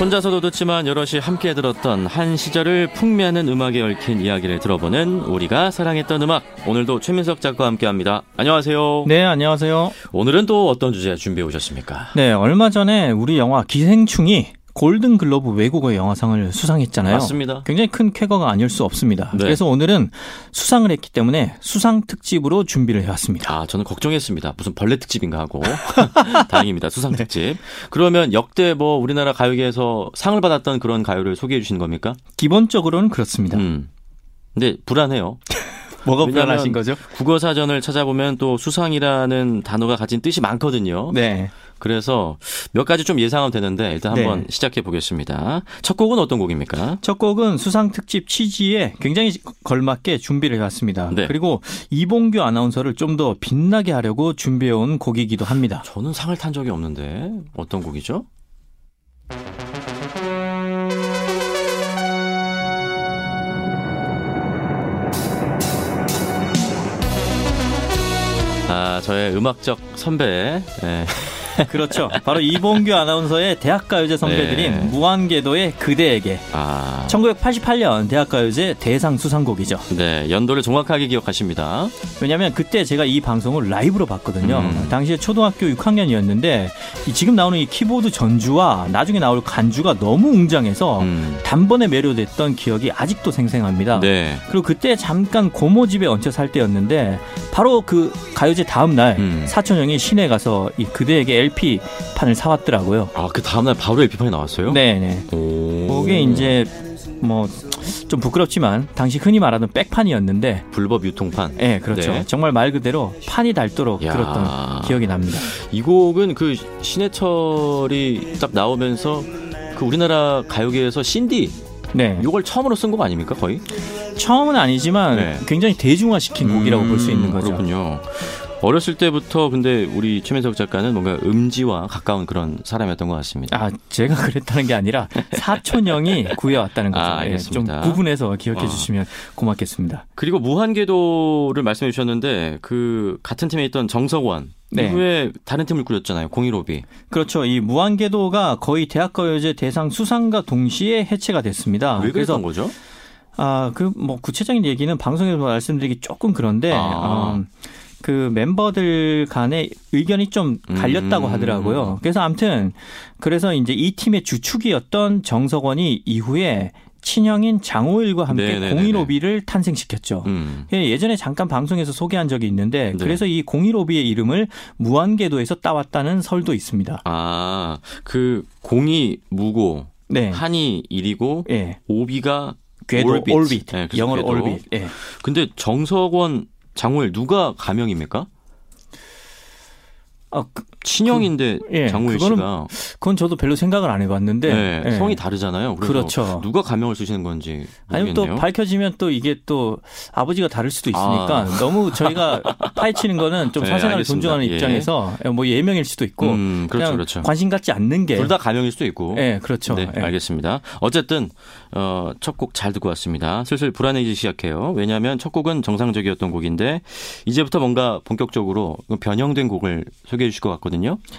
혼자서도 듣지만 여럿이 함께 들었던 한 시절을 풍미하는 음악에 얽힌 이야기를 들어보는 우리가 사랑했던 음악. 오늘도 최민석 작가와 함께합니다. 안녕하세요. 네, 안녕하세요. 오늘은 또 어떤 주제 준비해 오셨습니까? 네, 얼마 전에 우리 영화 기생충이 골든 글로브 외국어 영화상을 수상했잖아요. 맞습니다. 굉장히 큰 쾌거가 아닐 수 없습니다. 네. 그래서 오늘은 수상을 했기 때문에 수상 특집으로 준비를 해왔습니다. 아, 저는 걱정했습니다. 무슨 벌레 특집인가 하고. 다행입니다. 수상 특집. 그러면 역대 뭐 우리나라 가요계에서 상을 받았던 그런 가요를 소개해 주시는 겁니까? 기본적으로는 그렇습니다. 음. 근데 불안해요. 뭐가 불안하신 거죠? 국어 사전을 찾아보면 또 수상이라는 단어가 가진 뜻이 많거든요. 네. 그래서 몇 가지 좀 예상은 되는데 일단 네. 한번 시작해 보겠습니다. 첫 곡은 어떤 곡입니까? 첫 곡은 수상 특집 취지에 굉장히 걸맞게 준비를 해왔습니다. 네. 그리고 이봉규 아나운서를 좀 더 빛나게 하려고 준비해온 곡이기도 합니다. 저는 상을 탄 적이 없는데 어떤 곡이죠? 아, 저의 음악적 선배. 예. 그렇죠. 바로 이봉규 아나운서의 대학가요제 선배들인 네. 무한궤도의 그대에게 아, 1988년 대학가요제 대상 수상곡이죠. 네, 연도를 정확하게 기억하십니다. 왜냐하면 그때 제가 이 방송을 라이브로 봤거든요. 음. 당시에 초등학교 6학년이었는데 이 지금 나오는 이 키보드 전주와 나중에 나올 간주가 너무 웅장해서 음, 단번에 매료됐던 기억이 아직도 생생합니다. 네. 그리고 그때 잠깐 고모 집에 얹혀 살 때였는데 바로 그 가요제 다음 날 음. 사촌 형이 시내 가서 이 그대에게 LP 판을 사왔더라고요. 아, 그 다음날 바로 LP판이 나왔어요? 네네. 오. 그게 이제 뭐 좀 부끄럽지만 당시 흔히 말하는 백판이었는데 불법 유통판. 예, 그렇죠. 네. 정말 말 그대로 판이 닳도록 야. 들었던 기억이 납니다. 이 곡은 그 신해철이 딱 나오면서 그 우리나라 가요계에서 신디 네. 이걸 처음으로 쓴 곡 아닙니까 거의? 처음은 아니지만 네. 굉장히 대중화시킨 곡이라고 볼수 있는 거죠. 그렇군요. 어렸을 때부터 근데 우리 최민석 작가는 뭔가 음지와 가까운 그런 사람이었던 것 같습니다. 아, 제가 그랬다는 게 아니라 사촌 형이 구해왔다는 거죠. 아, 예, 좀. 구분해서 기억해 어. 주시면 고맙겠습니다. 그리고 무한궤도를 말씀해 주셨는데 그 같은 팀에 있던 정석원 네. 이후에 다른 팀을 꾸렸잖아요. 공일오비. 그렇죠. 이 무한궤도가 거의 대학가요제 대상 수상과 동시에 해체가 됐습니다. 왜 그랬던 거죠? 아, 그 뭐 구체적인 얘기는 방송에서 말씀드리기 조금 그런데 아. 어, 그 멤버들 간의 의견이 좀 갈렸다고 음. 하더라고요. 그래서 아무튼 그래서 이제 이 팀의 주축이었던 정석원이 이후에 친형인 장호일과 함께 네네네네. 공일오비를 탄생시켰죠. 음. 예, 예전에 잠깐 방송에서 소개한 적이 있는데 네. 그래서 이 공일오비의 이름을 무한궤도에서 따왔다는 설도 있습니다. 아, 그 공이 무고, 네. 한이 일이고, 예. 오비가 궤도 올빗. 올빗. 네, 영어로 궤도. 올빗. 예. 근데 정석원, 장호일 누가 가명입니까? 아, 그, 친형인데 예, 장호일 그거는 씨가 그건 저도 별로 생각을 안 해봤는데 네, 예. 성이 다르잖아요. 그렇죠. 누가 가명을 쓰시는 건지 아니면 또 모르겠네요. 밝혀지면 또 이게 또 아버지가 다를 수도 있으니까 너무 저희가 파헤치는 거는 좀 네, 사생활을 알겠습니다. 존중하는 예. 입장에서 뭐 예명일 수도 있고 음, 그렇죠, 그렇죠. 관심 갖지 않는 게 둘 다 가명일 수도 있고. 예, 그렇죠. 네, 예. 알겠습니다. 어쨌든 어, 첫 곡 잘 듣고 왔습니다. 슬슬 불안해지기 시작해요. 왜냐하면 첫 곡은 정상적이었던 곡인데 이제부터 뭔가 본격적으로 변형된 곡을 소개해 주실 것 같거든요.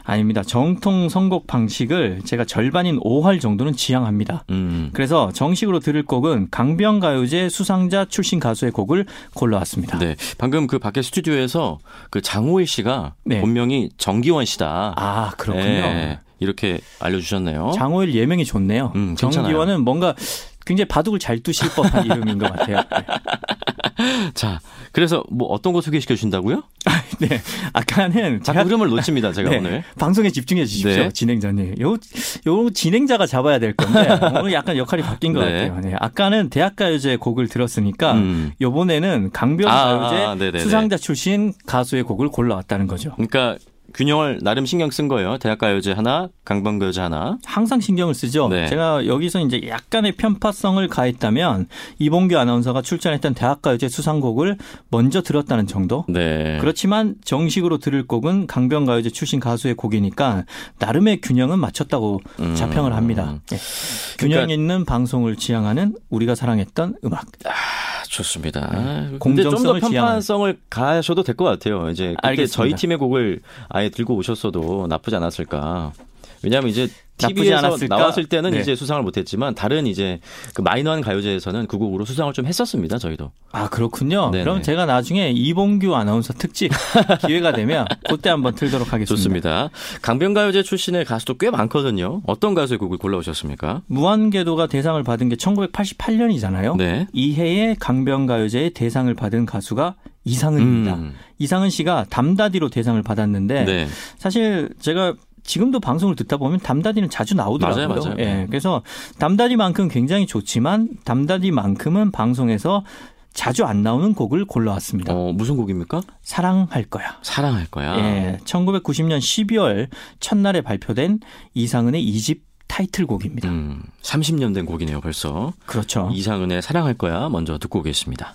아닙니다. 정통 선곡 방식을 제가 절반인 5할 정도는 지향합니다. 음, 그래서 정식으로 들을 곡은 강변 가요제 수상자 출신 가수의 곡을 골라왔습니다. 네. 방금 그 밖에 스튜디오에서 그 장호일 씨가 네. 본명이 정기원 씨다. 아, 그렇군요. 네, 이렇게 알려주셨네요. 장호일 예명이 좋네요. 음. 정기원은 뭔가 굉장히 바둑을 잘 두실 법한 이름인 것 같아요. 자, 그래서 뭐 어떤 거 소개시켜 주신다고요? 네. 아까는 자꾸 흐름을 놓칩니다, 제가 네, 오늘. 방송에 집중해 주십시오. 네. 진행자님. 요, 요 진행자가 잡아야 될 건데 오늘 약간 역할이 바뀐 것 네. 같아요. 네. 아까는 대학가요제 곡을 들었으니까 음. 요번에는 강변 가요제 아, 아, 네네네. 수상자 출신 가수의 곡을 골라왔다는 거죠. 그러니까 균형을 나름 신경 쓴 거예요. 대학가요제 하나, 강변가요제 하나. 항상 신경을 쓰죠. 네. 제가 여기서 이제 약간의 편파성을 가했다면 이봉규 아나운서가 출전했던 대학가요제 수상곡을 먼저 들었다는 정도. 네. 그렇지만 정식으로 들을 곡은 강변가요제 출신 가수의 곡이니까 나름의 균형은 맞췄다고 음. 자평을 합니다. 예. 균형 그러니까- 있는 방송을 지향하는 우리가 사랑했던 음악. 아, 좋습니다. 근데 공정성을 좀더 지향하는. 편파성을 가셔도 될 것 같아요. 이제 그때 알겠습니다. 저희 팀의 곡을 아예 들고 오셨어도 나쁘지 않았을까. 왜냐하면 이제 TV에서 않았을까? 나왔을 때는 네. 이제 수상을 못했지만 다른 이제 그 마이너한 가요제에서는 그 곡으로 수상을 좀 했었습니다. 저희도. 아 그렇군요. 네네. 그럼 제가 나중에 이봉규 아나운서 특집 기회가 되면 그때 한번 틀도록 하겠습니다. 좋습니다. 강변가요제 출신의 가수도 꽤 많거든요. 어떤 가수의 곡을 골라오셨습니까? 무한궤도가 대상을 받은 게 1988년이잖아요. 네. 이해의 강변가요제의 대상을 받은 가수가 이상은입니다. 음. 이상은 씨가 담다디로 대상을 받았는데 네. 사실 제가 지금도 방송을 듣다 보면 담다디는 자주 나오더라고요. 맞아요, 맞아요. 예, 그래서 담다디만큼 굉장히 좋지만 담다디만큼은 방송에서 자주 안 나오는 곡을 골라왔습니다. 어, 무슨 곡입니까? 사랑할 거야. 사랑할 거야. 예, 1990년 12월 첫날에 발표된 이상은의 이집 타이틀곡입니다. 음, 30년 된 곡이네요, 벌써. 그렇죠. 이상은의 사랑할 거야 먼저 듣고 오겠습니다.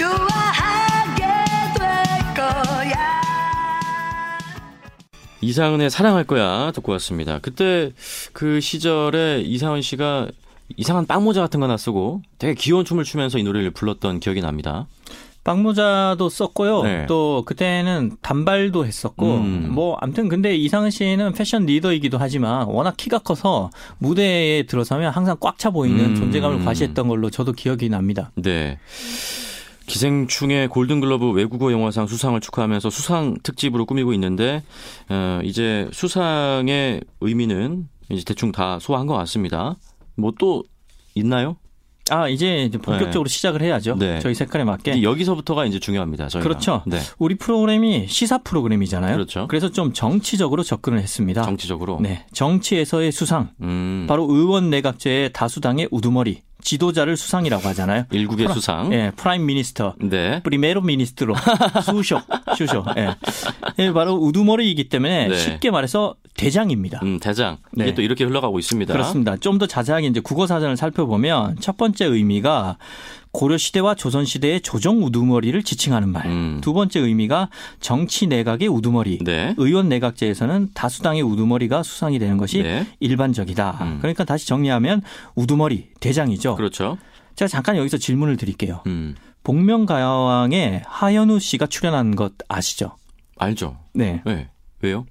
좋아하게 될 거야. 이상은의 사랑할 거야 듣고 왔습니다. 그때 그 시절에 이상은 씨가 이상한 빵모자 같은 거 하나 쓰고 되게 귀여운 춤을 추면서 이 노래를 불렀던 기억이 납니다. 빵모자도 썼고요. 네. 또 그때는 단발도 했었고 음. 뭐 아무튼 근데 이상은 씨는 패션 리더이기도 하지만 워낙 키가 커서 무대에 들어서면 항상 꽉 차 보이는 음. 존재감을 과시했던 걸로 저도 기억이 납니다. 네. 기생충의 골든글러브 외국어 영화상 수상을 축하하면서 수상 특집으로 꾸미고 있는데 어, 이제 수상의 의미는 이제 대충 다 소화한 것 같습니다. 뭐 또 있나요? 아 이제 본격적으로 시작을 해야죠. 네. 저희 색깔에 맞게. 여기서부터가 이제 중요합니다. 저희가. 그렇죠. 네. 우리 프로그램이 시사 프로그램이잖아요. 그렇죠. 그래서 좀 정치적으로 접근을 했습니다. 정치적으로. 네, 정치에서의 수상. 음. 바로 의원 내각제의 다수당의 우두머리, 지도자를 수상이라고 하잖아요. 일국의 pri- 수상. 예, prime minister. 네. primero ministro 首相 수쇼 예. 예, 바로 우두머리이기 때문에 네. 쉽게 말해서 대장입니다. 음, 대장. 네. 이게 또 이렇게 흘러가고 있습니다. 그렇습니다. 좀 더 자세하게 이제 국어 사전을 살펴보면 첫 번째 의미가 고려 시대와 조선 시대의 조정 우두머리를 지칭하는 말. 음. 두 번째 의미가 정치 내각의 우두머리. 네. 의원 내각제에서는 다수당의 우두머리가 수상이 되는 것이 네. 일반적이다. 음. 그러니까 다시 정리하면 우두머리 대장이죠. 그렇죠. 제가 잠깐 여기서 질문을 드릴게요. 음. 복면가왕에 하현우 씨가 출연한 것 아시죠? 알죠. 네. 네. 왜요?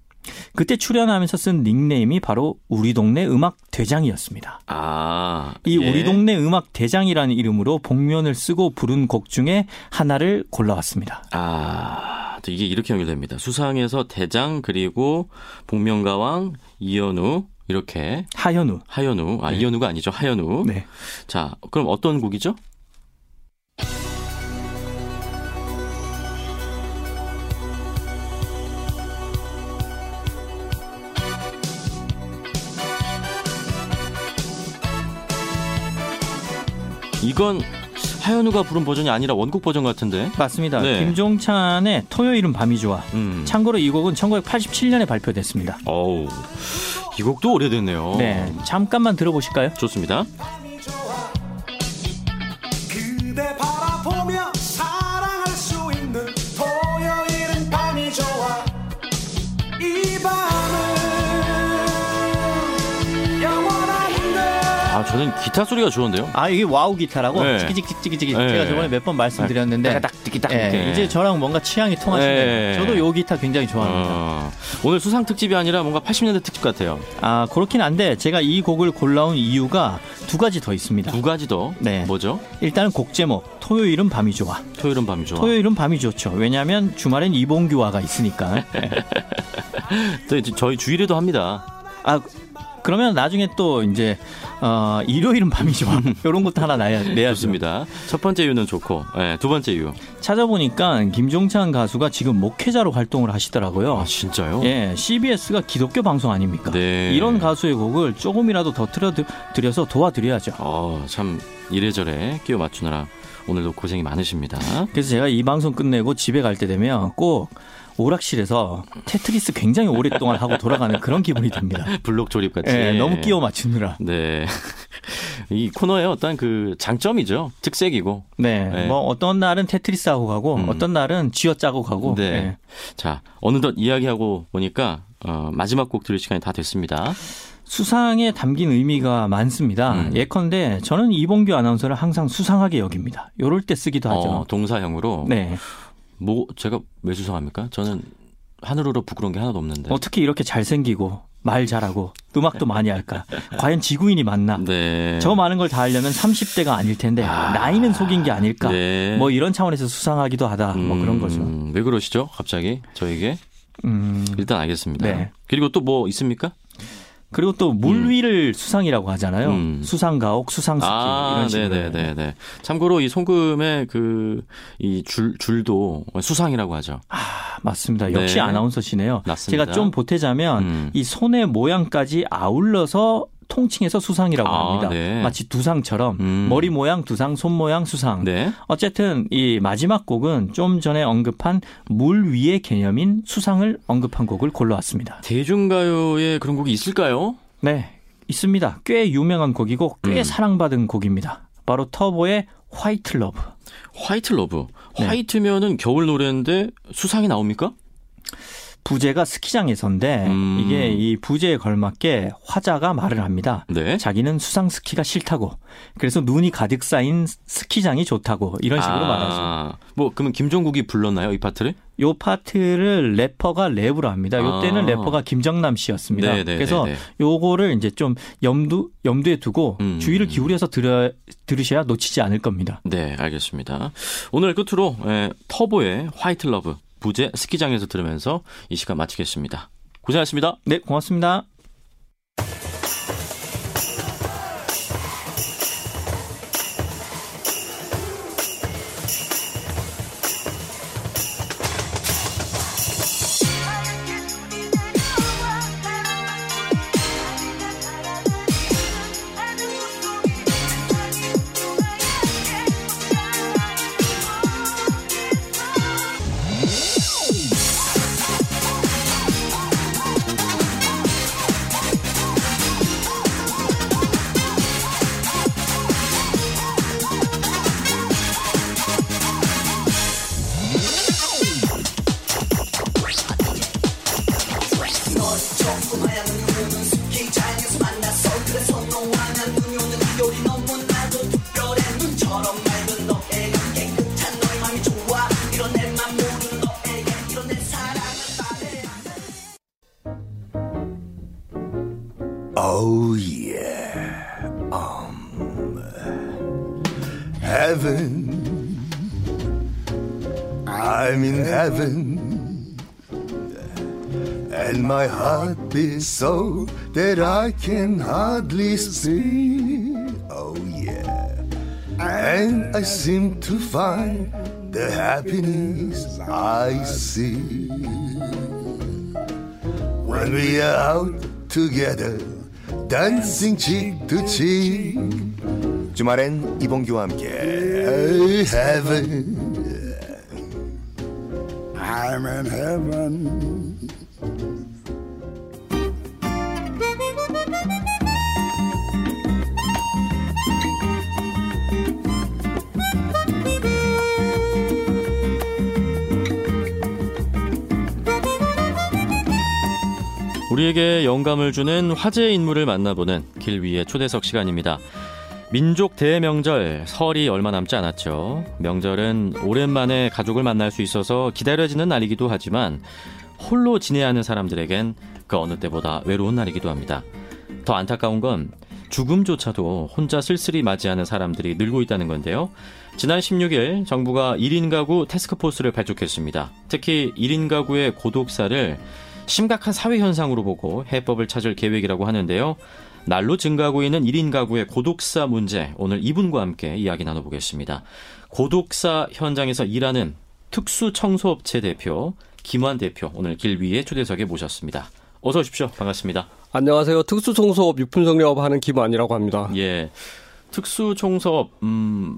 그때 출연하면서 쓴 닉네임이 바로 우리 동네 음악 대장이었습니다. 아. 이 예. 우리 동네 음악 대장이라는 이름으로 복면을 쓰고 부른 곡 중에 하나를 골라왔습니다. 아, 또 이게 이렇게 연결됩니다. 수상에서 대장 그리고 복면가왕 이현우 이렇게 하현우. 하현우 아 네. 이현우가 아니죠 하현우. 네. 자 그럼 어떤 곡이죠? 이건 하현우가 부른 버전이 아니라 원곡 버전 같은데. 맞습니다. 네. 김종찬의 토요일은 밤이 좋아. 음. 참고로 이 곡은 1987년에 발표됐습니다. 어우 이 곡도 오래됐네요. 네. 잠깐만 들어보실까요? 좋습니다. 저는 기타 소리가 좋은데요. 아 이게 와우 기타라고 네. 찌기찌기찌기찌기 네. 제가 저번에 몇 번 말씀드렸는데 딱 띠기딱 예, 이렇게. 이제 저랑 뭔가 취향이 통하시네요. 네. 저도 요 기타 굉장히 좋아합니다. 어, 오늘 수상 특집이 아니라 뭔가 80년대 특집 같아요. 아 그렇긴 한데 제가 이 곡을 골라온 이유가 두 가지 더 있습니다. 두 가지 더. 네. 뭐죠? 일단은 곡 제목 토요일은 밤이 좋아. 토요일은 밤이 좋아. 토요일은 밤이 좋죠. 왜냐하면 주말엔 이봉규와가 있으니까. 또 저희 주일에도 합니다. 아 그러면 나중에 또 이제 어, 일요일은 밤이 좋아. 이런 것도 하나 내야 내야죠. 좋습니다. 첫 번째 이유는 좋고, 예, 두 번째 이유. 찾아보니까 김종찬 가수가 지금 목회자로 활동을 하시더라고요. 아 진짜요? 예, CBS가 기독교 방송 아닙니까? 네. 이런 가수의 곡을 조금이라도 더 틀어드려서 도와드려야죠. 어, 참 이래저래 끼워 맞추느라 오늘도 고생이 많으십니다. 그래서 제가 이 방송 끝내고 집에 갈 때 되면 꼭 오락실에서 테트리스 굉장히 오랫동안 하고 돌아가는 그런 기분이 듭니다. 블록 조립 같이. 예, 너무 끼워 맞추느라. 네. 이 코너의 어떤 그 장점이죠. 특색이고. 네, 네. 뭐 어떤 날은 테트리스 하고 가고 음. 어떤 날은 쥐어 짜고 가고. 네. 예. 자, 어느덧 이야기하고 보니까 어, 마지막 곡 들을 시간이 다 됐습니다. 수상에 담긴 의미가 많습니다. 음. 예컨대 저는 이봉규 아나운서를 항상 수상하게 여깁니다. 요럴 때 쓰기도 하죠. 어, 동사형으로. 네. 뭐 제가 왜 수상합니까? 저는 하늘으로 부끄러운 게 하나도 없는데. 어떻게 이렇게 잘생기고 말 잘하고 음악도 많이 할까? 과연 지구인이 맞나? 네. 저 많은 걸 다 하려면 30대가 아닐 텐데 아. 나이는 속인 게 아닐까? 네. 뭐 이런 차원에서 수상하기도 하다. 뭐 그런 거죠. 음, 왜 그러시죠? 갑자기 저에게 음. 일단 알겠습니다. 네. 그리고 또 뭐 있습니까? 그리고 또물 위를 수상이라고 하잖아요. 음. 수상가옥, 수상스키 아, 이런 식으로. 네네네네. 참고로 이 송금의 그 이 줄 줄도 수상이라고 하죠. 아, 맞습니다. 역시 네. 아나운서시네요. 맞습니다. 제가 좀 보태자면 음. 이 손의 모양까지 아울러서 통칭해서 수상이라고 아, 합니다. 네. 마치 두상처럼 음. 머리 모양 두상, 손 모양 수상. 네. 어쨌든 이 마지막 곡은 좀 전에 언급한 물 위의 개념인 수상을 언급한 곡을 골라왔습니다. 대중가요에 그런 곡이 있을까요? 네, 있습니다. 꽤 유명한 곡이고 꽤 음. 사랑받은 곡입니다. 바로 터보의 White Love. White Love. 네. White면은 겨울 노래인데 수상이 나옵니까? 부제가 스키장에서인데 음. 이게 이 부제에 걸맞게 화자가 말을 합니다. 네. 자기는 수상 스키가 싫다고. 그래서 눈이 가득 쌓인 스키장이 좋다고 이런 식으로 말하죠. 아, 뭐 그러면 김종국이 불렀나요 이 파트를? 요 파트를 래퍼가 랩으로 합니다. 요때는 아. 래퍼가 김정남 씨였습니다. 네, 네, 그래서 네, 네. 요거를 이제 좀 염두 염두에 두고 음. 주의를 기울여서 들어 들으셔야 놓치지 않을 겁니다. 네, 알겠습니다. 오늘 끝으로 예, 터보의 White Love 부제 스키장에서 들으면서 이 시간 마치겠습니다. 고생하셨습니다. 네, 고맙습니다. heaven. I'm in heaven. And my heart beats so that I can hardly speak. Oh yeah. And I seem to find the happiness I see. When we are out together, dancing cheek to cheek. 주말엔 이봉규와 함께 heaven. I'm in heaven. 우리에게 영감을 주는 화제의 인물을 만나보는 길 위의 초대석 시간입니다. 민족 대명절 설이 얼마 남지 않았죠. 명절은 오랜만에 가족을 만날 수 있어서 기다려지는 날이기도 하지만 홀로 지내야 하는 사람들에겐 그 어느 때보다 외로운 날이기도 합니다. 더 안타까운 건 죽음조차도 혼자 쓸쓸히 맞이하는 사람들이 늘고 있다는 건데요. 지난 16일 정부가 1인 가구 태스크포스를 발족했습니다. 특히 1인 가구의 고독사를 심각한 사회 현상으로 보고 해법을 찾을 계획이라고 하는데요. 날로 증가하고 있는 1인 가구의 고독사 문제 오늘 이분과 함께 이야기 나눠보겠습니다. 고독사 현장에서 일하는 특수청소업체 대표 김환 대표 오늘 길 위에 초대석에 모셨습니다. 어서 오십시오. 반갑습니다. 안녕하세요. 특수청소업 유품정리업 하는 김환이라고 합니다. 예. 특수청소업 음,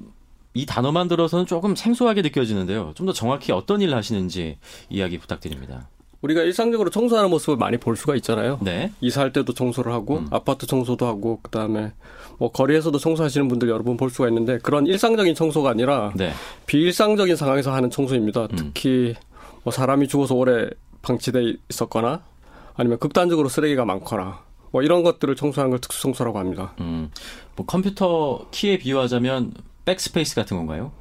이 단어만 들어서는 조금 생소하게 느껴지는데요. 좀 더 정확히 어떤 일을 하시는지 이야기 부탁드립니다. 우리가 일상적으로 청소하는 모습을 많이 볼 수가 있잖아요. 네. 이사할 때도 청소를 하고 음. 아파트 청소도 하고 그다음에 뭐 거리에서도 청소하시는 분들 여러 분 볼 수가 있는데 그런 일상적인 청소가 아니라 네. 비일상적인 상황에서 하는 청소입니다. 음. 특히 뭐 사람이 죽어서 오래 방치돼 있었거나 아니면 극단적으로 쓰레기가 많거나 뭐 이런 것들을 청소하는 걸 특수 청소라고 합니다. 음, 뭐 컴퓨터 키에 비유하자면 백스페이스 같은 건가요?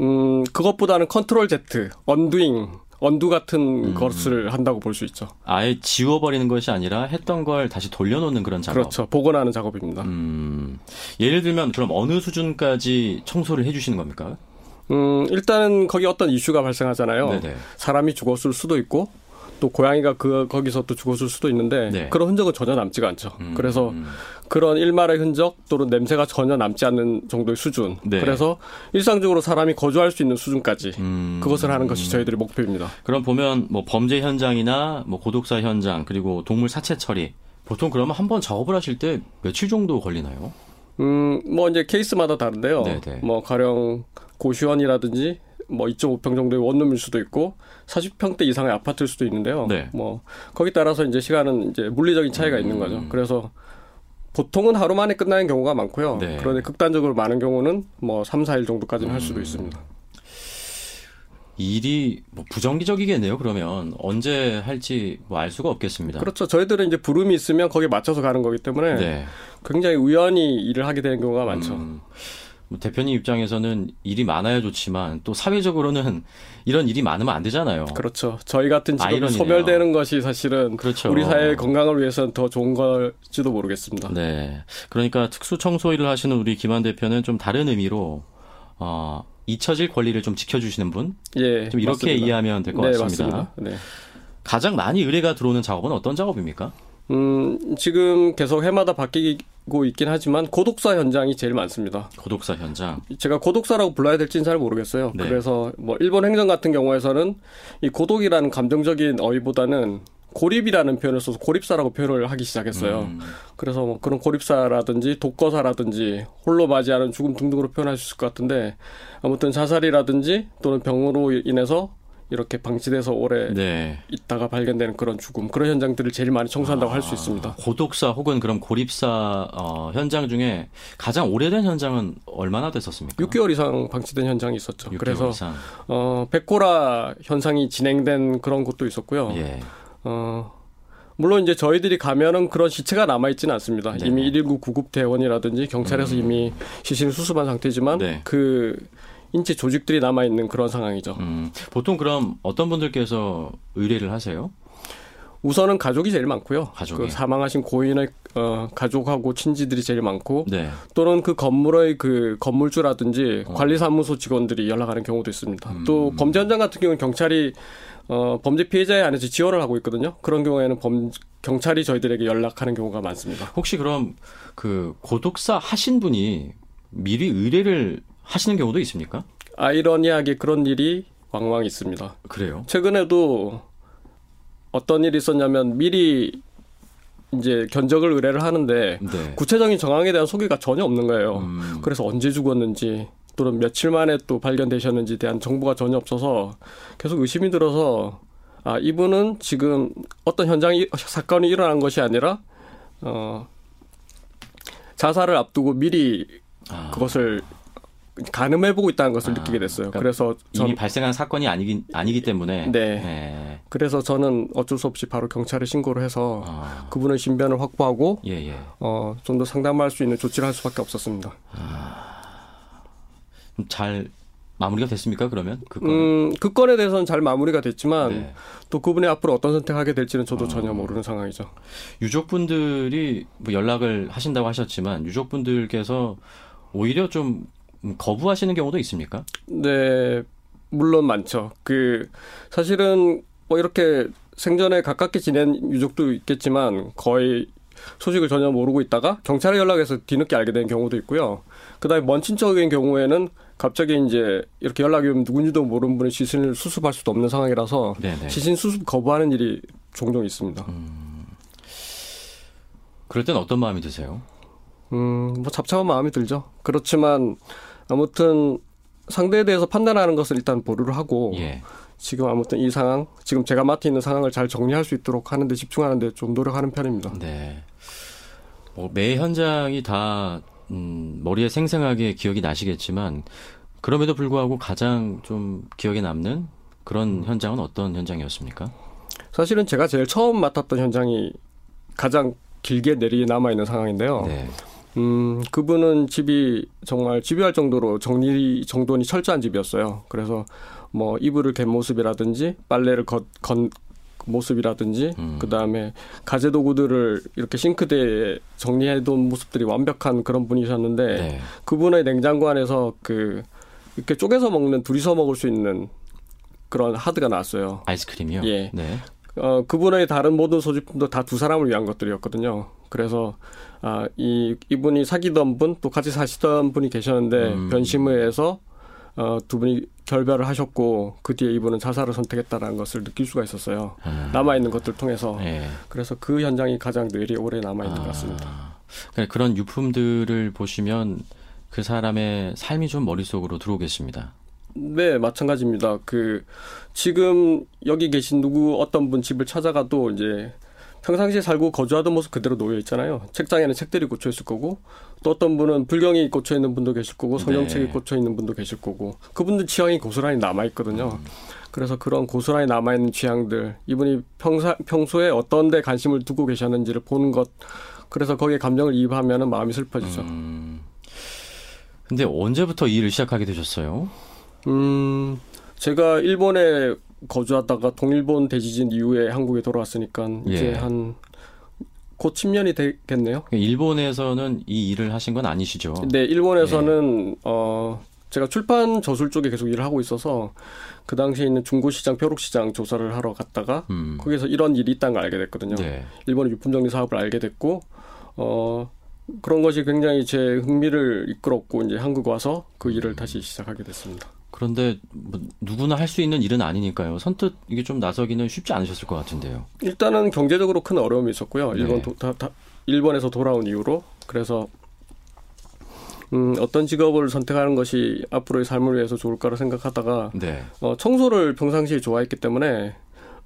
음, 그것보다는 컨트롤 Z, 언두잉, 언두 같은 음. 것을 한다고 볼 수 있죠. 아예 지워버리는 것이 아니라 했던 걸 다시 돌려놓는 그런 작업. 그렇죠. 복원하는 작업입니다. 음, 예를 들면 그럼 어느 수준까지 청소를 해주시는 겁니까? 음, 일단은 거기 어떤 이슈가 발생하잖아요. 네네. 사람이 죽었을 수도 있고 또 고양이가 그 거기서 또 죽었을 수도 있는데 네. 그런 흔적은 전혀 남지가 않죠. 음, 그래서 음. 그런 일말의 흔적 또는 냄새가 전혀 남지 않는 정도의 수준. 네. 그래서 일상적으로 사람이 거주할 수 있는 수준까지 음. 그것을 하는 것이 저희들의 목표입니다. 그럼 보면 뭐 범죄 현장이나 뭐 고독사 현장 그리고 동물 사체 처리 보통 그러면 한 번 작업을 하실 때 며칠 정도 걸리나요? 음, 뭐 이제 케이스마다 다른데요. 네네. 뭐 가령 고시원이라든지 뭐 2.5평 정도의 원룸일 수도 있고 40평대 이상의 아파트일 수도 있는데요. 네. 뭐 거기 따라서 이제 시간은 이제 물리적인 차이가 음. 있는 거죠. 그래서 보통은 하루 만에 끝나는 경우가 많고요. 네. 그런데 극단적으로 많은 경우는 뭐 3, 4일 정도까지는 할 음. 수도 있습니다. 일이 뭐 부정기적이겠네요. 그러면 언제 할지 뭐 알 수가 없겠습니다. 그렇죠. 저희들은 이제 부름이 있으면 거기에 맞춰서 가는 거기 때문에 네. 굉장히 우연히 일을 하게 되는 경우가 많죠. 음, 뭐 대표님 입장에서는 일이 많아야 좋지만 또 사회적으로는 이런 일이 많으면 안 되잖아요. 그렇죠. 저희 같은 직업이 아이러니네요. 소멸되는 것이 사실은 그렇죠. 우리 사회의 건강을 위해서는 더 좋은 걸지도 모르겠습니다. 네. 그러니까 특수 청소 일을 하시는 우리 김한 대표는 좀 다른 의미로 어, 잊혀질 권리를 좀 지켜주시는 분? 예, 좀 이렇게 맞습니다. 이해하면 될것 네, 같습니다. 맞습니다. 네. 가장 많이 의뢰가 들어오는 작업은 어떤 작업입니까? 음, 지금 계속 해마다 바뀌 고 있긴 하지만 고독사 현장이 제일 많습니다. 고독사 현장. 제가 고독사라고 불러야 될지는 잘 모르겠어요. 네. 그래서 뭐 일본 행정 같은 경우에서는 이 고독이라는 감정적인 어휘보다는 고립이라는 표현을 써서 고립사라고 표현을 하기 시작했어요. 음, 그래서 뭐 그런 고립사라든지 독거사라든지 홀로 맞이하는 죽음 등등으로 표현할 수 있을 것 같은데 아무튼 자살이라든지 또는 병으로 인해서 이렇게 방치돼서 오래 네. 있다가 발견되는 그런 죽음 그런 현장들을 제일 많이 청소한다고 할수 있습니다. 고독사 혹은 그런 고립사 어, 현장 중에 가장 오래된 현장은 얼마나 됐었습니까? 6개월 이상 방치된 현장이 있었죠. 6개월 그래서 이상. 어 백고라 현상이 진행된 그런 곳도 있었고요. 예. 어 물론 이제 저희들이 가면은 그런 시체가 남아 있지는 않습니다. 네. 이미 119 구급 대원이라든지 경찰에서 이미 시신을 수습한 상태지만 네. 그 인체 조직들이 남아 있는 그런 상황이죠. 음, 보통 그럼 어떤 분들께서 의뢰를 하세요? 우선은 가족이 제일 많고요. 가족이. 그 사망하신 고인의 어, 가족하고 친지들이 제일 많고 네. 또는 그 건물의 그 건물주라든지 어. 관리사무소 직원들이 연락하는 경우도 있습니다. 음. 또 범죄 현장 같은 경우는 경찰이 어, 범죄 피해자에 한해서 지원을 하고 있거든요. 그런 경우에는 범, 경찰이 저희들에게 연락하는 경우가 많습니다. 혹시 그럼 그 고독사 하신 분이 미리 의뢰를 하시는 경우도 있습니까? 아이러니하게 그런 일이 왕왕 있습니다. 그래요. 최근에도 어떤 일이 있었냐면 미리 이제 견적을 의뢰를 하는데 네. 구체적인 정황에 대한 소개가 전혀 없는 거예요. 음, 그래서 언제 죽었는지 또는 며칠 만에 또 발견되셨는지에 대한 정보가 전혀 없어서 계속 의심이 들어서 아 이분은 지금 어떤 현장이 사건이 일어난 것이 아니라 어 자살을 앞두고 미리 아, 그것을 가늠해보고 있다는 것을 아, 느끼게 됐어요. 그러니까 그래서 이미 전, 발생한 사건이 아니기 아니기 때문에 네. 예. 그래서 저는 어쩔 수 없이 바로 경찰에 신고를 해서 아, 그분의 신변을 확보하고 예, 예. 어, 좀 더 상담할 수 있는 조치를 할 수밖에 없었습니다. 잘 마무리가 됐습니까? 그러면 그 건. 음, 그 건에 대해서는 잘 마무리가 됐지만 네. 또 그분이 앞으로 어떤 선택하게 될지는 저도 아. 전혀 모르는 상황이죠. 유족분들이 뭐 연락을 하신다고 하셨지만 유족분들께서 오히려 좀 거부하시는 경우도 있습니까? 네, 물론 많죠. 그 사실은 뭐 이렇게 생전에 가깝게 지낸 유족도 있겠지만 거의 소식을 전혀 모르고 있다가 경찰에 연락해서 뒤늦게 알게 된 경우도 있고요. 그다음에 먼 친척인 경우에는 갑자기 이제 이렇게 연락이 오면 누군지도 모르는 분이 시신을 수습할 수도 없는 상황이라서 네네. 시신 수습 거부하는 일이 종종 있습니다. 그럴 땐 어떤 마음이 드세요? 음, 뭐 잡잡한 마음이 들죠. 그렇지만 아무튼 상대에 대해서 판단하는 것을 일단 보류를 하고 예. 지금 아무튼 이 상황, 지금 제가 맡아 있는 상황을 잘 정리할 수 있도록 하는데 집중하는데 좀 노력하는 편입니다. 네. 뭐, 매 현장이 다 음, 머리에 생생하게 기억이 나시겠지만 그럼에도 불구하고 가장 좀 기억에 남는 그런 현장은 어떤 현장이었습니까? 사실은 제가 제일 처음 맡았던 현장이 가장 길게 내리에 남아 있는 상황인데요. 네. 음, 그분은 집이 정말 집요할 정도로 정리 정돈이 철저한 집이었어요. 그래서 뭐 이불을 갠 모습이라든지 빨래를 건, 건 모습이라든지 음. 그다음에 가재 도구들을 이렇게 싱크대에 정리해 둔 모습들이 완벽한 그런 분이셨는데 네. 그분의 냉장고 안에서 그 이렇게 쪼개서 먹는 둘이서 먹을 수 있는 그런 하드가 나왔어요. 아이스크림이요? 예. 네. 어, 그분의 다른 모든 소지품도 다 두 사람을 위한 것들이었거든요. 그래서 아, 이 이분이 사귀던 분 또 같이 사시던 분이 계셨는데 음. 변심을 해서 어, 두 분이 결별을 하셨고 그 뒤에 이분은 자살을 선택했다라는 것을 느낄 수가 있었어요. 음. 남아 있는 것들 통해서 예. 그래서 그 현장이 가장 뇌리에 오래 남아 있는 것 같습니다. 아, 그러니까 그런 유품들을 보시면 그 사람의 삶이 좀 머릿속으로 들어오겠습니다. 네, 마찬가지입니다. 그 지금 여기 계신 누구 어떤 분 집을 찾아가도 이제 평상시에 살고 거주하던 모습 그대로 놓여 있잖아요. 책장에는 책들이 꽂혀 있을 거고 또 어떤 분은 불경이 꽂혀 있는 분도 계실 거고 성경책이 네. 꽂혀 있는 분도 계실 거고 그분들 취향이 고스란히 남아 있거든요. 그래서 그런 고스란히 남아 있는 취향들 이분이 평사, 평소에 어떤 데 관심을 두고 계셨는지를 보는 것 그래서 거기에 감정을 이입하면은 마음이 슬퍼지죠. 음. 근데 언제부터 이 일을 시작하게 되셨어요? 음, 제가 일본에 거주하다가 동일본 대지진 이후에 한국에 돌아왔으니까 이제 예. 한곧 10년이 되겠네요. 일본에서는 이 일을 하신 건 아니시죠? 네, 일본에서는 예. 어 제가 출판 저술 쪽에 계속 일을 하고 있어서 그 당시에 있는 중고시장, 벼룩시장 조사를 하러 갔다가 음. 거기서 이런 일이 있다는 걸 알게 됐거든요. 네. 일본의 유품 정리 사업을 알게 됐고 어 그런 것이 굉장히 제 흥미를 이끌었고 이제 한국 와서 그 일을 다시 시작하게 됐습니다. 그런데 뭐 누구나 할 수 있는 일은 아니니까요. 선뜻 이게 좀 나서기는 쉽지 않으셨을 것 같은데요. 일단은 경제적으로 큰 어려움이 있었고요. 일본 네. 도, 다, 다, 일본에서 돌아온 이후로 그래서 음, 어떤 직업을 선택하는 것이 앞으로의 삶을 위해서 좋을까를 생각하다가 네. 어, 청소를 평상시에 좋아했기 때문에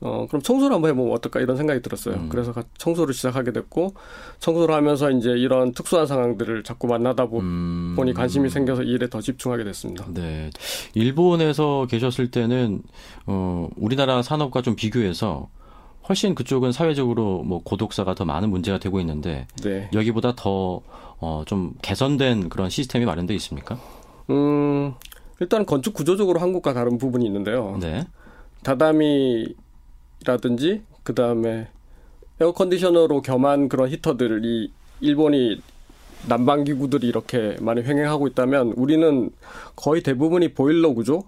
어, 그럼 청소를 한번 해보면 어떨까 이런 생각이 들었어요. 음. 그래서 가- 청소를 시작하게 됐고 청소를 하면서 이제 이런 특수한 상황들을 자꾸 만나다 보, 음. 보니 관심이 생겨서 이 일에 더 집중하게 됐습니다. 네. 일본에서 계셨을 때는 어 우리나라 산업과 좀 비교해서 훨씬 그쪽은 사회적으로 뭐 고독사가 더 많은 문제가 되고 있는데 네. 여기보다 더 어 좀 개선된 그런 시스템이 마련돼 있습니까? 음, 일단 건축 구조적으로 한국과 다른 부분이 있는데요. 네. 다 다미라든지 그 다음에 에어컨디셔너로 겸한 그런 히터들이 일본이 난방 기구들이 이렇게 많이 횡행하고 있다면 우리는 거의 대부분이 보일러 구조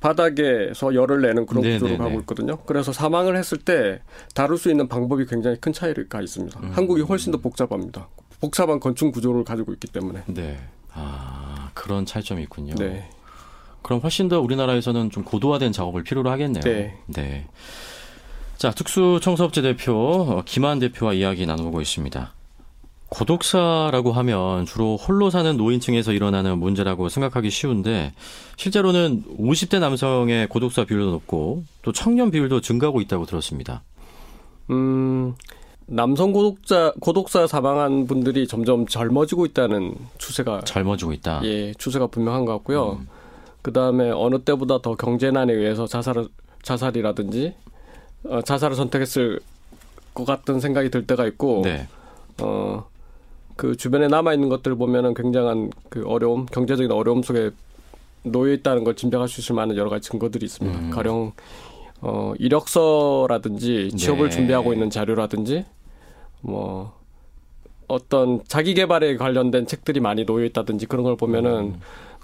바닥에서 열을 내는 그런 네, 구조로 네, 가고 네. 있거든요. 그래서 사망을 했을 때 다룰 수 있는 방법이 굉장히 큰 차이가 있습니다. 음. 한국이 훨씬 더 복잡합니다. 복잡한 건축 구조를 가지고 있기 때문에. 네. 아, 그런 차이점이 있군요. 네. 그럼 훨씬 더 우리나라에서는 좀 고도화된 작업을 필요로 하겠네요. 네. 네. 자, 특수청소업체 대표 어, 김한 대표와 이야기 나누고 있습니다. 고독사라고 하면 주로 홀로 사는 노인층에서 일어나는 문제라고 생각하기 쉬운데 실제로는 50대 남성의 고독사 비율도 높고 또 청년 비율도 증가하고 있다고 들었습니다. 음, 남성 고독자 고독사 사망한 분들이 점점 젊어지고 있다는 추세가 젊어지고 있다. 예 추세가 분명한 것 같고요. 음. 그 다음에 어느 때보다 더 경제난에 의해서 자살 자살이라든지 어, 자살을 선택했을 것 같은 생각이 들 때가 있고 네. 어, 그 주변에 남아 있는 것들을 보면은 굉장한 그 어려움, 경제적인 어려움 속에 놓여 있다는 걸 짐작할 수 있을 만한 여러 가지 증거들이 있습니다. 음. 가령 어, 이력서라든지 취업을 네. 준비하고 있는 자료라든지 뭐 어떤 자기 개발에 관련된 책들이 많이 놓여 있다든지 그런 걸 보면은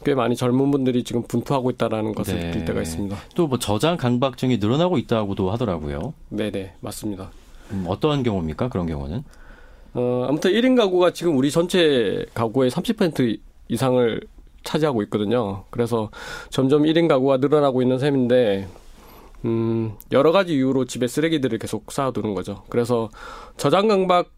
꽤 많이 젊은 분들이 지금 분투하고 있다라는 것을 음. 네. 느낄 때가 있습니다. 또 뭐 저장 강박증이 늘어나고 있다고도 하더라고요. 네, 네, 맞습니다. 음, 어떤 경우입니까? 그런 경우는? 어, 아무튼 1인 가구가 지금 우리 전체 가구의 30% 이상을 차지하고 있거든요. 그래서 점점 1인 가구가 늘어나고 있는 셈인데, 음, 여러 가지 이유로 집에 쓰레기들을 계속 쌓아두는 거죠. 그래서 저장 강박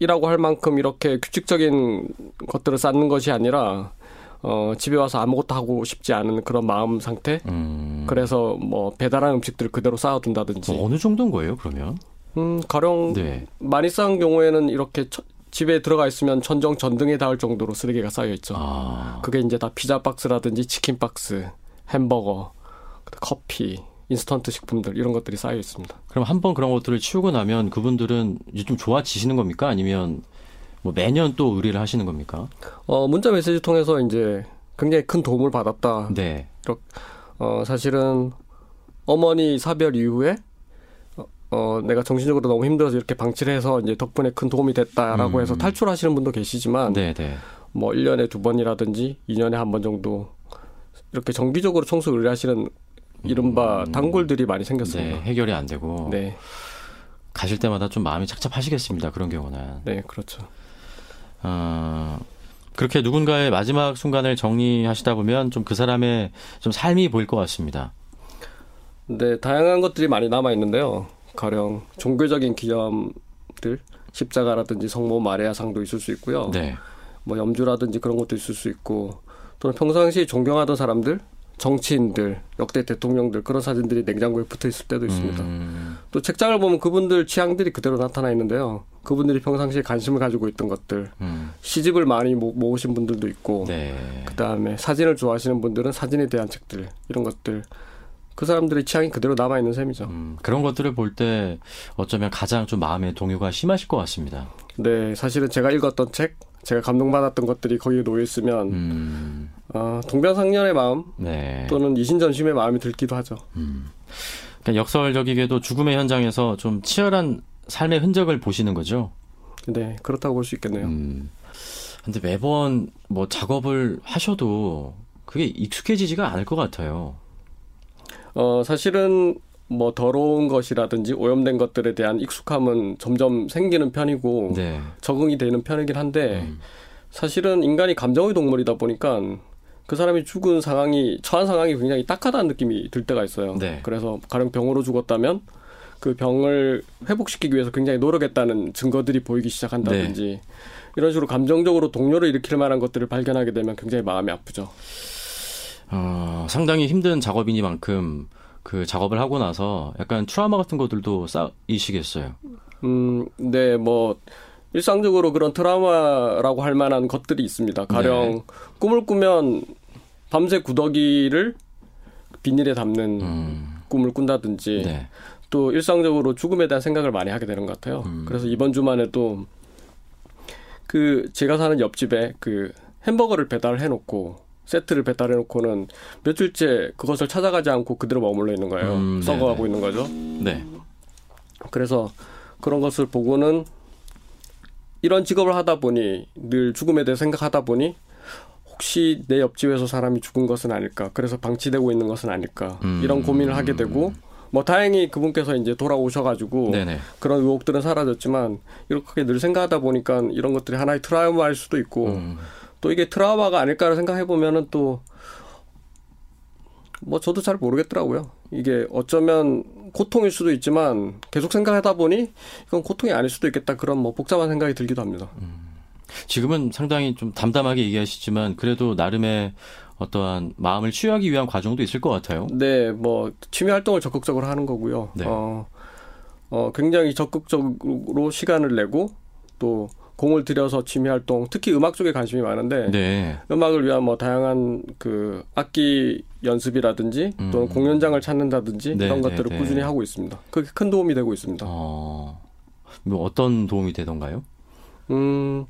이라고 할 만큼 이렇게 규칙적인 것들을 쌓는 것이 아니라, 어, 집에 와서 아무것도 하고 싶지 않은 그런 마음 상태? 음, 그래서 뭐 배달한 음식들을 그대로 쌓아둔다든지. 뭐 어느 정도인 거예요, 그러면? 음, 가령 네. 많이 쌓은 경우에는 이렇게 처- 집에 들어가 있으면 천정 전등에 닿을 정도로 쓰레기가 쌓여 있죠. 아, 그게 이제 다 피자 박스라든지 치킨 박스, 햄버거, 커피, 인스턴트 식품들 이런 것들이 쌓여 있습니다. 그럼 한번 그런 것들을 치우고 나면 그분들은 이제 좀 좋아지시는 겁니까? 아니면 뭐 매년 또 의뢰를 하시는 겁니까? 어, 문자 메시지 통해서 이제 굉장히 큰 도움을 받았다. 네. 어, 사실은 어머니 사별 이후에 어, 어, 내가 정신적으로 너무 힘들어서 이렇게 방치를 해서 이제 덕분에 큰 도움이 됐다라고 음. 해서 탈출하시는 분도 계시지만 네, 네. 뭐 1년에 두 번이라든지 2년에 한 번 정도 이렇게 정기적으로 청소 의뢰하시는 이른바 음. 단골들이 많이 네, 생겼습니다. 해결이 안 되고 네, 가실 때마다 좀 마음이 착잡하시겠습니다. 그런 경우는. 네, 그렇죠. 어, 그렇게 누군가의 마지막 순간을 정리하시다 보면 좀 그 사람의 좀 삶이 보일 것 같습니다. 네, 다양한 것들이 많이 남아 있는데요. 가령 종교적인 기념들, 십자가라든지 성모 마리아상도 있을 수 있고요. 네. 뭐 염주라든지 그런 것도 있을 수 있고 또는 평상시 존경하던 사람들, 정치인들, 역대 대통령들 그런 사진들이 냉장고에 붙어 있을 때도 있습니다. 음, 또 책장을 보면 그분들 취향들이 그대로 나타나 있는데요. 그분들이 평상시에 관심을 가지고 있던 것들, 음, 시집을 많이 모, 모으신 분들도 있고, 네. 그 다음에 사진을 좋아하시는 분들은 사진에 대한 책들 이런 것들 그 사람들의 취향이 그대로 남아 있는 셈이죠. 음, 그런 것들을 볼 때 어쩌면 가장 좀 마음의 동요가 심하실 것 같습니다. 네, 사실은 제가 읽었던 책, 제가 감동받았던 것들이 거기에 놓여 있으면 음, 어, 동병상련의 마음 네. 또는 이신전심의 마음이 들기도 하죠. 그러니까 역설적이게도 죽음의 현장에서 좀 치열한 삶의 흔적을 보시는 거죠. 네, 그렇다고 볼 수 있겠네요. 음. 근데 매번 뭐 작업을 하셔도 그게 익숙해지지가 않을 것 같아요. 어, 사실은 뭐 더러운 것이라든지 오염된 것들에 대한 익숙함은 점점 생기는 편이고 네. 적응이 되는 편이긴 한데 음. 사실은 인간이 감정의 동물이다 보니까 그 사람이 죽은 상황이 처한 상황이 굉장히 딱하다는 느낌이 들 때가 있어요. 네. 그래서 가령 병으로 죽었다면 그 병을 회복시키기 위해서 굉장히 노력했다는 증거들이 보이기 시작한다든지 네. 이런 식으로 감정적으로 동료를 일으킬 만한 것들을 발견하게 되면 굉장히 마음이 아프죠. 어, 상당히 힘든 작업이니만큼 그 작업을 하고 나서 약간 트라우마 같은 것들도 쌓이시겠어요. 음, 네, 뭐 일상적으로 그런 트라우마라고 할 만한 것들이 있습니다. 가령 네. 꿈을 꾸면 밤새 구더기를 비닐에 담는 음, 꿈을 꾼다든지 네. 또 일상적으로 죽음에 대한 생각을 많이 하게 되는 것 같아요. 음. 그래서 이번 주말에도 그 제가 사는 옆집에 그 햄버거를 배달을 해놓고 세트를 배달해 놓고는 며칠째 그것을 찾아가지 않고 그대로 머물러 있는 거예요. 음, 썩어가고 네네. 있는 거죠. 네. 그래서 그런 것을 보고는 이런 직업을 하다 보니 늘 죽음에 대해 생각하다 보니 혹시 내 옆집에서 사람이 죽은 것은 아닐까 그래서 방치되고 있는 것은 아닐까 음. 이런 고민을 하게 되고 뭐 다행히 그분께서 이제 돌아오셔가지고 네네. 그런 의혹들은 사라졌지만 이렇게 늘 생각하다 보니까 이런 것들이 하나의 트라우마일 수도 있고 음, 또 이게 트라우마가 아닐까를 생각해 보면은 또 뭐 저도 잘 모르겠더라고요. 이게 어쩌면 고통일 수도 있지만 계속 생각하다 보니 이건 고통이 아닐 수도 있겠다 그런 뭐 복잡한 생각이 들기도 합니다. 지금은 상당히 좀 담담하게 얘기하시지만 그래도 나름의 어떠한 마음을 치유하기 위한 과정도 있을 것 같아요. 네, 뭐 취미 활동을 적극적으로 하는 거고요. 네. 어, 어, 굉장히 적극적으로 시간을 내고 또 공을 들여서 취미 활동, 특히 음악 쪽에 관심이 많은데 네. 음악을 위한 뭐 다양한 그 악기 연습이라든지 또는 음. 공연장을 찾는다든지 네, 그런 네, 것들을 네. 꾸준히 하고 있습니다. 그게 큰 도움이 되고 있습니다. 어, 뭐 어떤 도움이 되던가요? 음,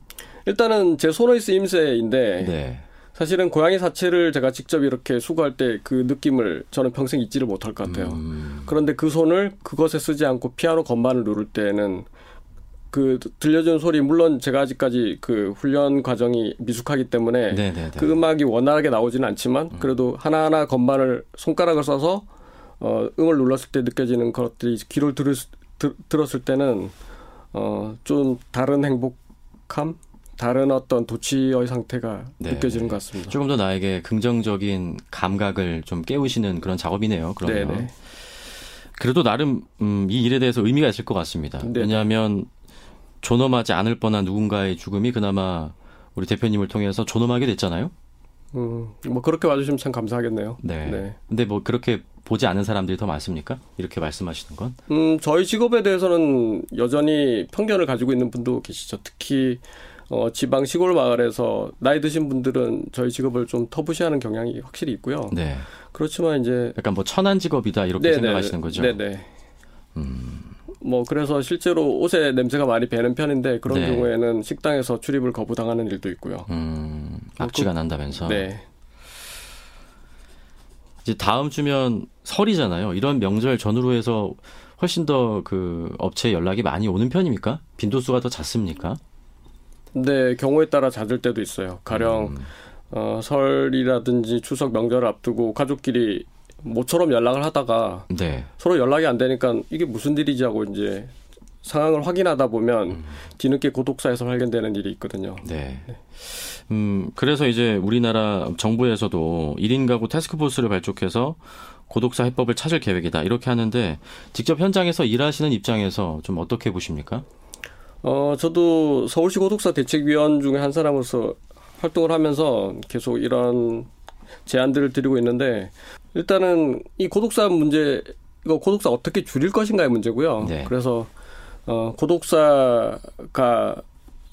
일단은 제 손의 쓰임새인데 네. 사실은 고양이 사체를 제가 직접 이렇게 수거할 때 그 느낌을 저는 평생 잊지를 못할 것 같아요. 음, 그런데 그 손을 그것에 쓰지 않고 피아노 건반을 누를 때는 그 들려주는 소리 물론 제가 아직까지 그 훈련 과정이 미숙하기 때문에 네, 네, 네. 그 음악이 원활하게 나오지는 않지만 그래도 하나하나 건반을 손가락을 써서 어 음을 눌렀을 때 느껴지는 것들이 귀를 들을, 수- 들, 들었을 때는 어좀 다른 행복함, 다른 어떤 도취의 상태가 네. 느껴지는 것 같습니다. 조금 더 나에게 긍정적인 감각을 좀 깨우시는 그런 작업이네요. 그러면 네네. 그래도 나름 음, 이 일에 대해서 의미가 있을 것 같습니다. 네네. 왜냐하면 존엄하지 않을 뻔한 누군가의 죽음이 그나마 우리 대표님을 통해서 존엄하게 됐잖아요. 음, 뭐 그렇게 와주시면 참 감사하겠네요. 네. 네. 근데 뭐 그렇게 보지 않은 사람들이 더 많습니까? 이렇게 말씀하시는 건? 음, 저희 직업에 대해서는 여전히 편견을 가지고 있는 분도 계시죠. 특히 어, 지방 시골 마을에서 나이 드신 분들은 저희 직업을 좀 터부시하는 경향이 확실히 있고요. 네. 그렇지만 이제 약간 뭐 천한 직업이다 이렇게 네네, 생각하시는 거죠. 음. 네네. 뭐 그래서 실제로 옷에 냄새가 많이 배는 편인데 그런 네. 경우에는 식당에서 출입을 거부당하는 일도 있고요. 음, 악취가 난다면서. 네. 이제 다음 주면 설이잖아요. 이런 명절 전후로 해서 훨씬 더 그 업체에 연락이 많이 오는 편입니까? 빈도수가 더 잦습니까? 근데 경우에 따라 잦을 때도 있어요. 가령 음. 어, 설이라든지 추석 명절을 앞두고 가족끼리 모처럼 연락을 하다가 네. 서로 연락이 안 되니까 이게 무슨 일이지 하고 이제 상황을 확인하다 보면 뒤늦게 고독사에서 발견되는 일이 있거든요. 네. 음, 그래서 이제 우리나라 정부에서도 1인 가구 태스크포스를 발족해서 고독사 해법을 찾을 계획이다. 이렇게 하는데 직접 현장에서 일하시는 입장에서 좀 어떻게 보십니까? 어, 저도 서울시 고독사 대책위원 중에 한 사람으로서 활동을 하면서 계속 이런 제안들을 드리고 있는데 일단은 이 고독사 문제 이거 고독사 어떻게 줄일 것인가의 문제고요. 네. 그래서 어, 고독사가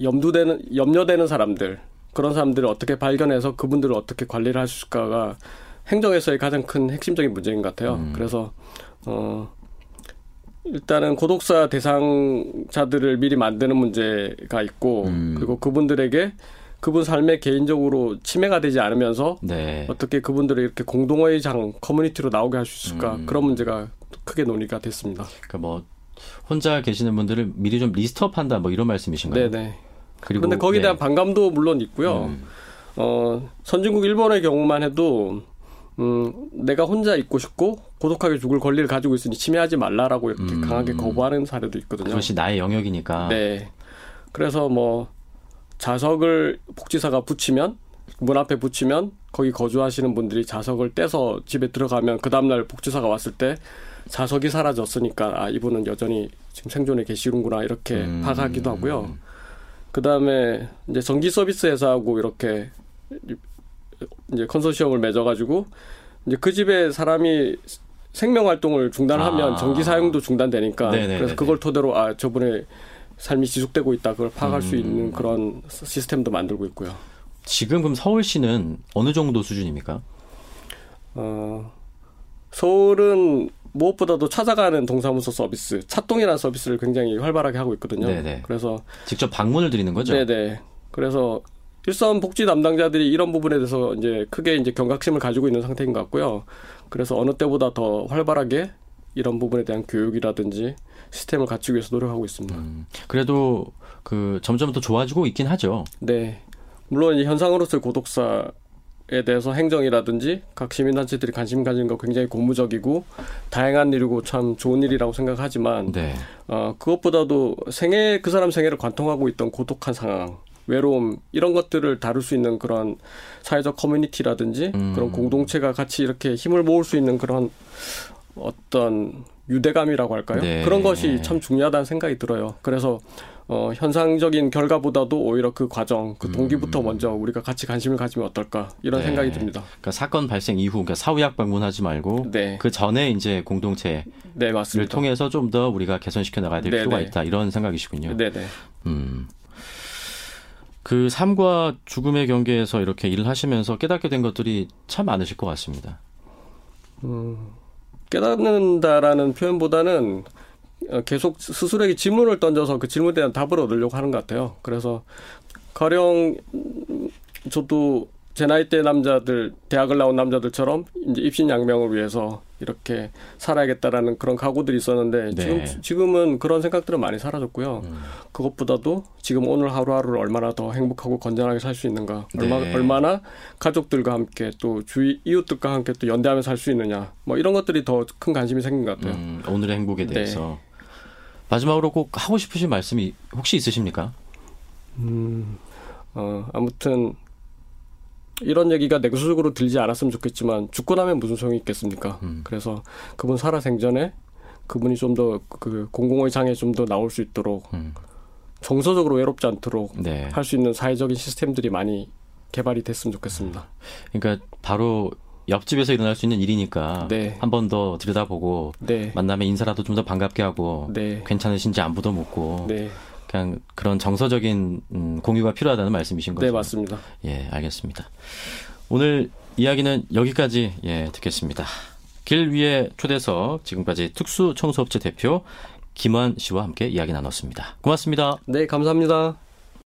염두되는 염려되는 사람들 그런 사람들을 어떻게 발견해서 그분들을 어떻게 관리를 할 수 있을까가 행정에서의 가장 큰 핵심적인 문제인 것 같아요. 음. 그래서 어 일단은 고독사 대상자들을 미리 만드는 문제가 있고 음. 그리고 그분들에게 그분 삶에 개인적으로 침해가 되지 않으면서 네. 어떻게 그분들을 이렇게 공동의 장 커뮤니티로 나오게 할 수 있을까 음. 그런 문제가 크게 논의가 됐습니다. 그러니까 뭐 혼자 계시는 분들을 미리 좀 리스트업한다 뭐 이런 말씀이신가요? 네네. 그리고 그런데 거기에 네. 대한 반감도 물론 있고요. 음. 어, 선진국 일본의 경우만 해도 음, 내가 혼자 있고 싶고 고독하게 죽을 권리를 가지고 있으니 침해하지 말라라고 이렇게 음. 강하게 거부하는 사례도 있거든요. 그것이 나의 영역이니까. 네. 그래서 뭐 자석을 복지사가 붙이면 문 앞에 붙이면 거기 거주하시는 분들이 자석을 떼서 집에 들어가면 그 다음날 복지사가 왔을 때 자석이 사라졌으니까 아 이분은 여전히 지금 생존에 계시는구나 이렇게 음. 파악하기도 하고요. 그 다음에 이제 전기 서비스 회사하고 이렇게 이제 컨소시엄을 맺어가지고 이제 그 집에 사람이 생명 활동을 중단하면 아. 전기 사용도 중단되니까 네네네네. 그래서 그걸 토대로 아 저분의 삶이 지속되고 있다 그걸 파악할 수 음. 있는 그런 시스템도 만들고 있고요. 지금 그럼 서울시는 어느 정도 수준입니까? 어, 서울은 무엇보다도 찾아가는 동사무소 서비스, 차동이라는 서비스를 굉장히 활발하게 하고 있거든요. 네네. 그래서 직접 방문을 드리는 거죠? 네네. 그래서 일선 복지 담당자들이 이런 부분에 대해서 이제 크게 이제 경각심을 가지고 있는 상태인 것 같고요. 그래서 어느 때보다 더 활발하게 이런 부분에 대한 교육이라든지 시스템을 갖추기 위해서 노력하고 있습니다. 음, 그래도 그 점점 더 좋아지고 있긴 하죠. 네. 물론 이 현상으로서의 고독사 에 대해서 행정이라든지 각 시민단체들이 관심 가진 거 굉장히 고무적이고 다양한 일이고 참 좋은 일이라고 생각하지만 네. 어, 그것보다도 생애 그 사람 생애를 관통하고 있던 고독한 상황, 외로움 이런 것들을 다룰 수 있는 그런 사회적 커뮤니티라든지 음. 그런 공동체가 같이 이렇게 힘을 모을 수 있는 그런 어떤 유대감이라고 할까요? 네. 그런 것이 참 중요하다는 생각이 들어요. 그래서 어, 현상적인 결과보다도 오히려 그 과정, 그 동기부터 먼저 우리가 같이 관심을 가지면 어떨까 이런 음. 네. 생각이 듭니다. 그러니까 사건 발생 이후 그러니까 사후약 방문하지 말고 네. 그 전에 이제 공동체를 네. 통해서 좀 더 우리가 개선시켜 나가야 될 네, 필요가 네. 있다 이런 생각이시군요. 네, 네. 음. 그 삶과 죽음의 경계에서 이렇게 일을 하시면서 깨닫게 된 것들이 참 많으실 것 같습니다. 깨닫는다라는 표현보다는 어, 계속 스스로에게 질문을 던져서 그 질문에 대한 답을 얻으려고 하는 것 같아요. 그래서 가령 음, 저도 제 나이 대 남자들 대학을 나온 남자들처럼 이제 입신 양명을 위해서 이렇게 살아야겠다라는 그런 각오들이 있었는데 네. 지금 지금은 그런 생각들은 많이 사라졌고요. 그것보다도 지금 오늘 하루하루를 얼마나 더 행복하고 건전하게 살 수 있는가, 얼마, 네. 얼마나 가족들과 함께 또 주위 이웃들과 함께 또 연대하며 살 수 있느냐, 뭐 이런 것들이 더 큰 관심이 생긴 것 같아요. 음, 오늘의 행복에 네. 대해서 마지막으로 꼭 하고 싶으신 말씀이 혹시 있으십니까? 어, 아무튼 이런 얘기가 내구적으로 들지 않았으면 좋겠지만 죽고 나면 무슨 소용이 있겠습니까? 음. 그래서 그분 살아 생전에 그분이 좀 더 그 공공의 장에 좀 더 나올 수 있도록 음. 정서적으로 외롭지 않도록 네. 할수 있는 사회적인 시스템들이 많이 개발이 됐으면 좋겠습니다. 그러니까 바로 옆집에서 일어날 수 있는 일이니까 네. 한번 더 들여다보고 네. 만나면 인사라도 좀 더 반갑게 하고 네. 괜찮으신지 안부도 묻고 네. 그냥 그런 정서적인 음, 공유가 필요하다는 말씀이신 거죠. 네, 맞습니다. 예, 알겠습니다. 오늘 이야기는 여기까지 예, 듣겠습니다. 길 위의 초대석 지금까지 특수 청소업체 대표 김환 씨와 함께 이야기 나눴습니다. 고맙습니다. 네, 감사합니다.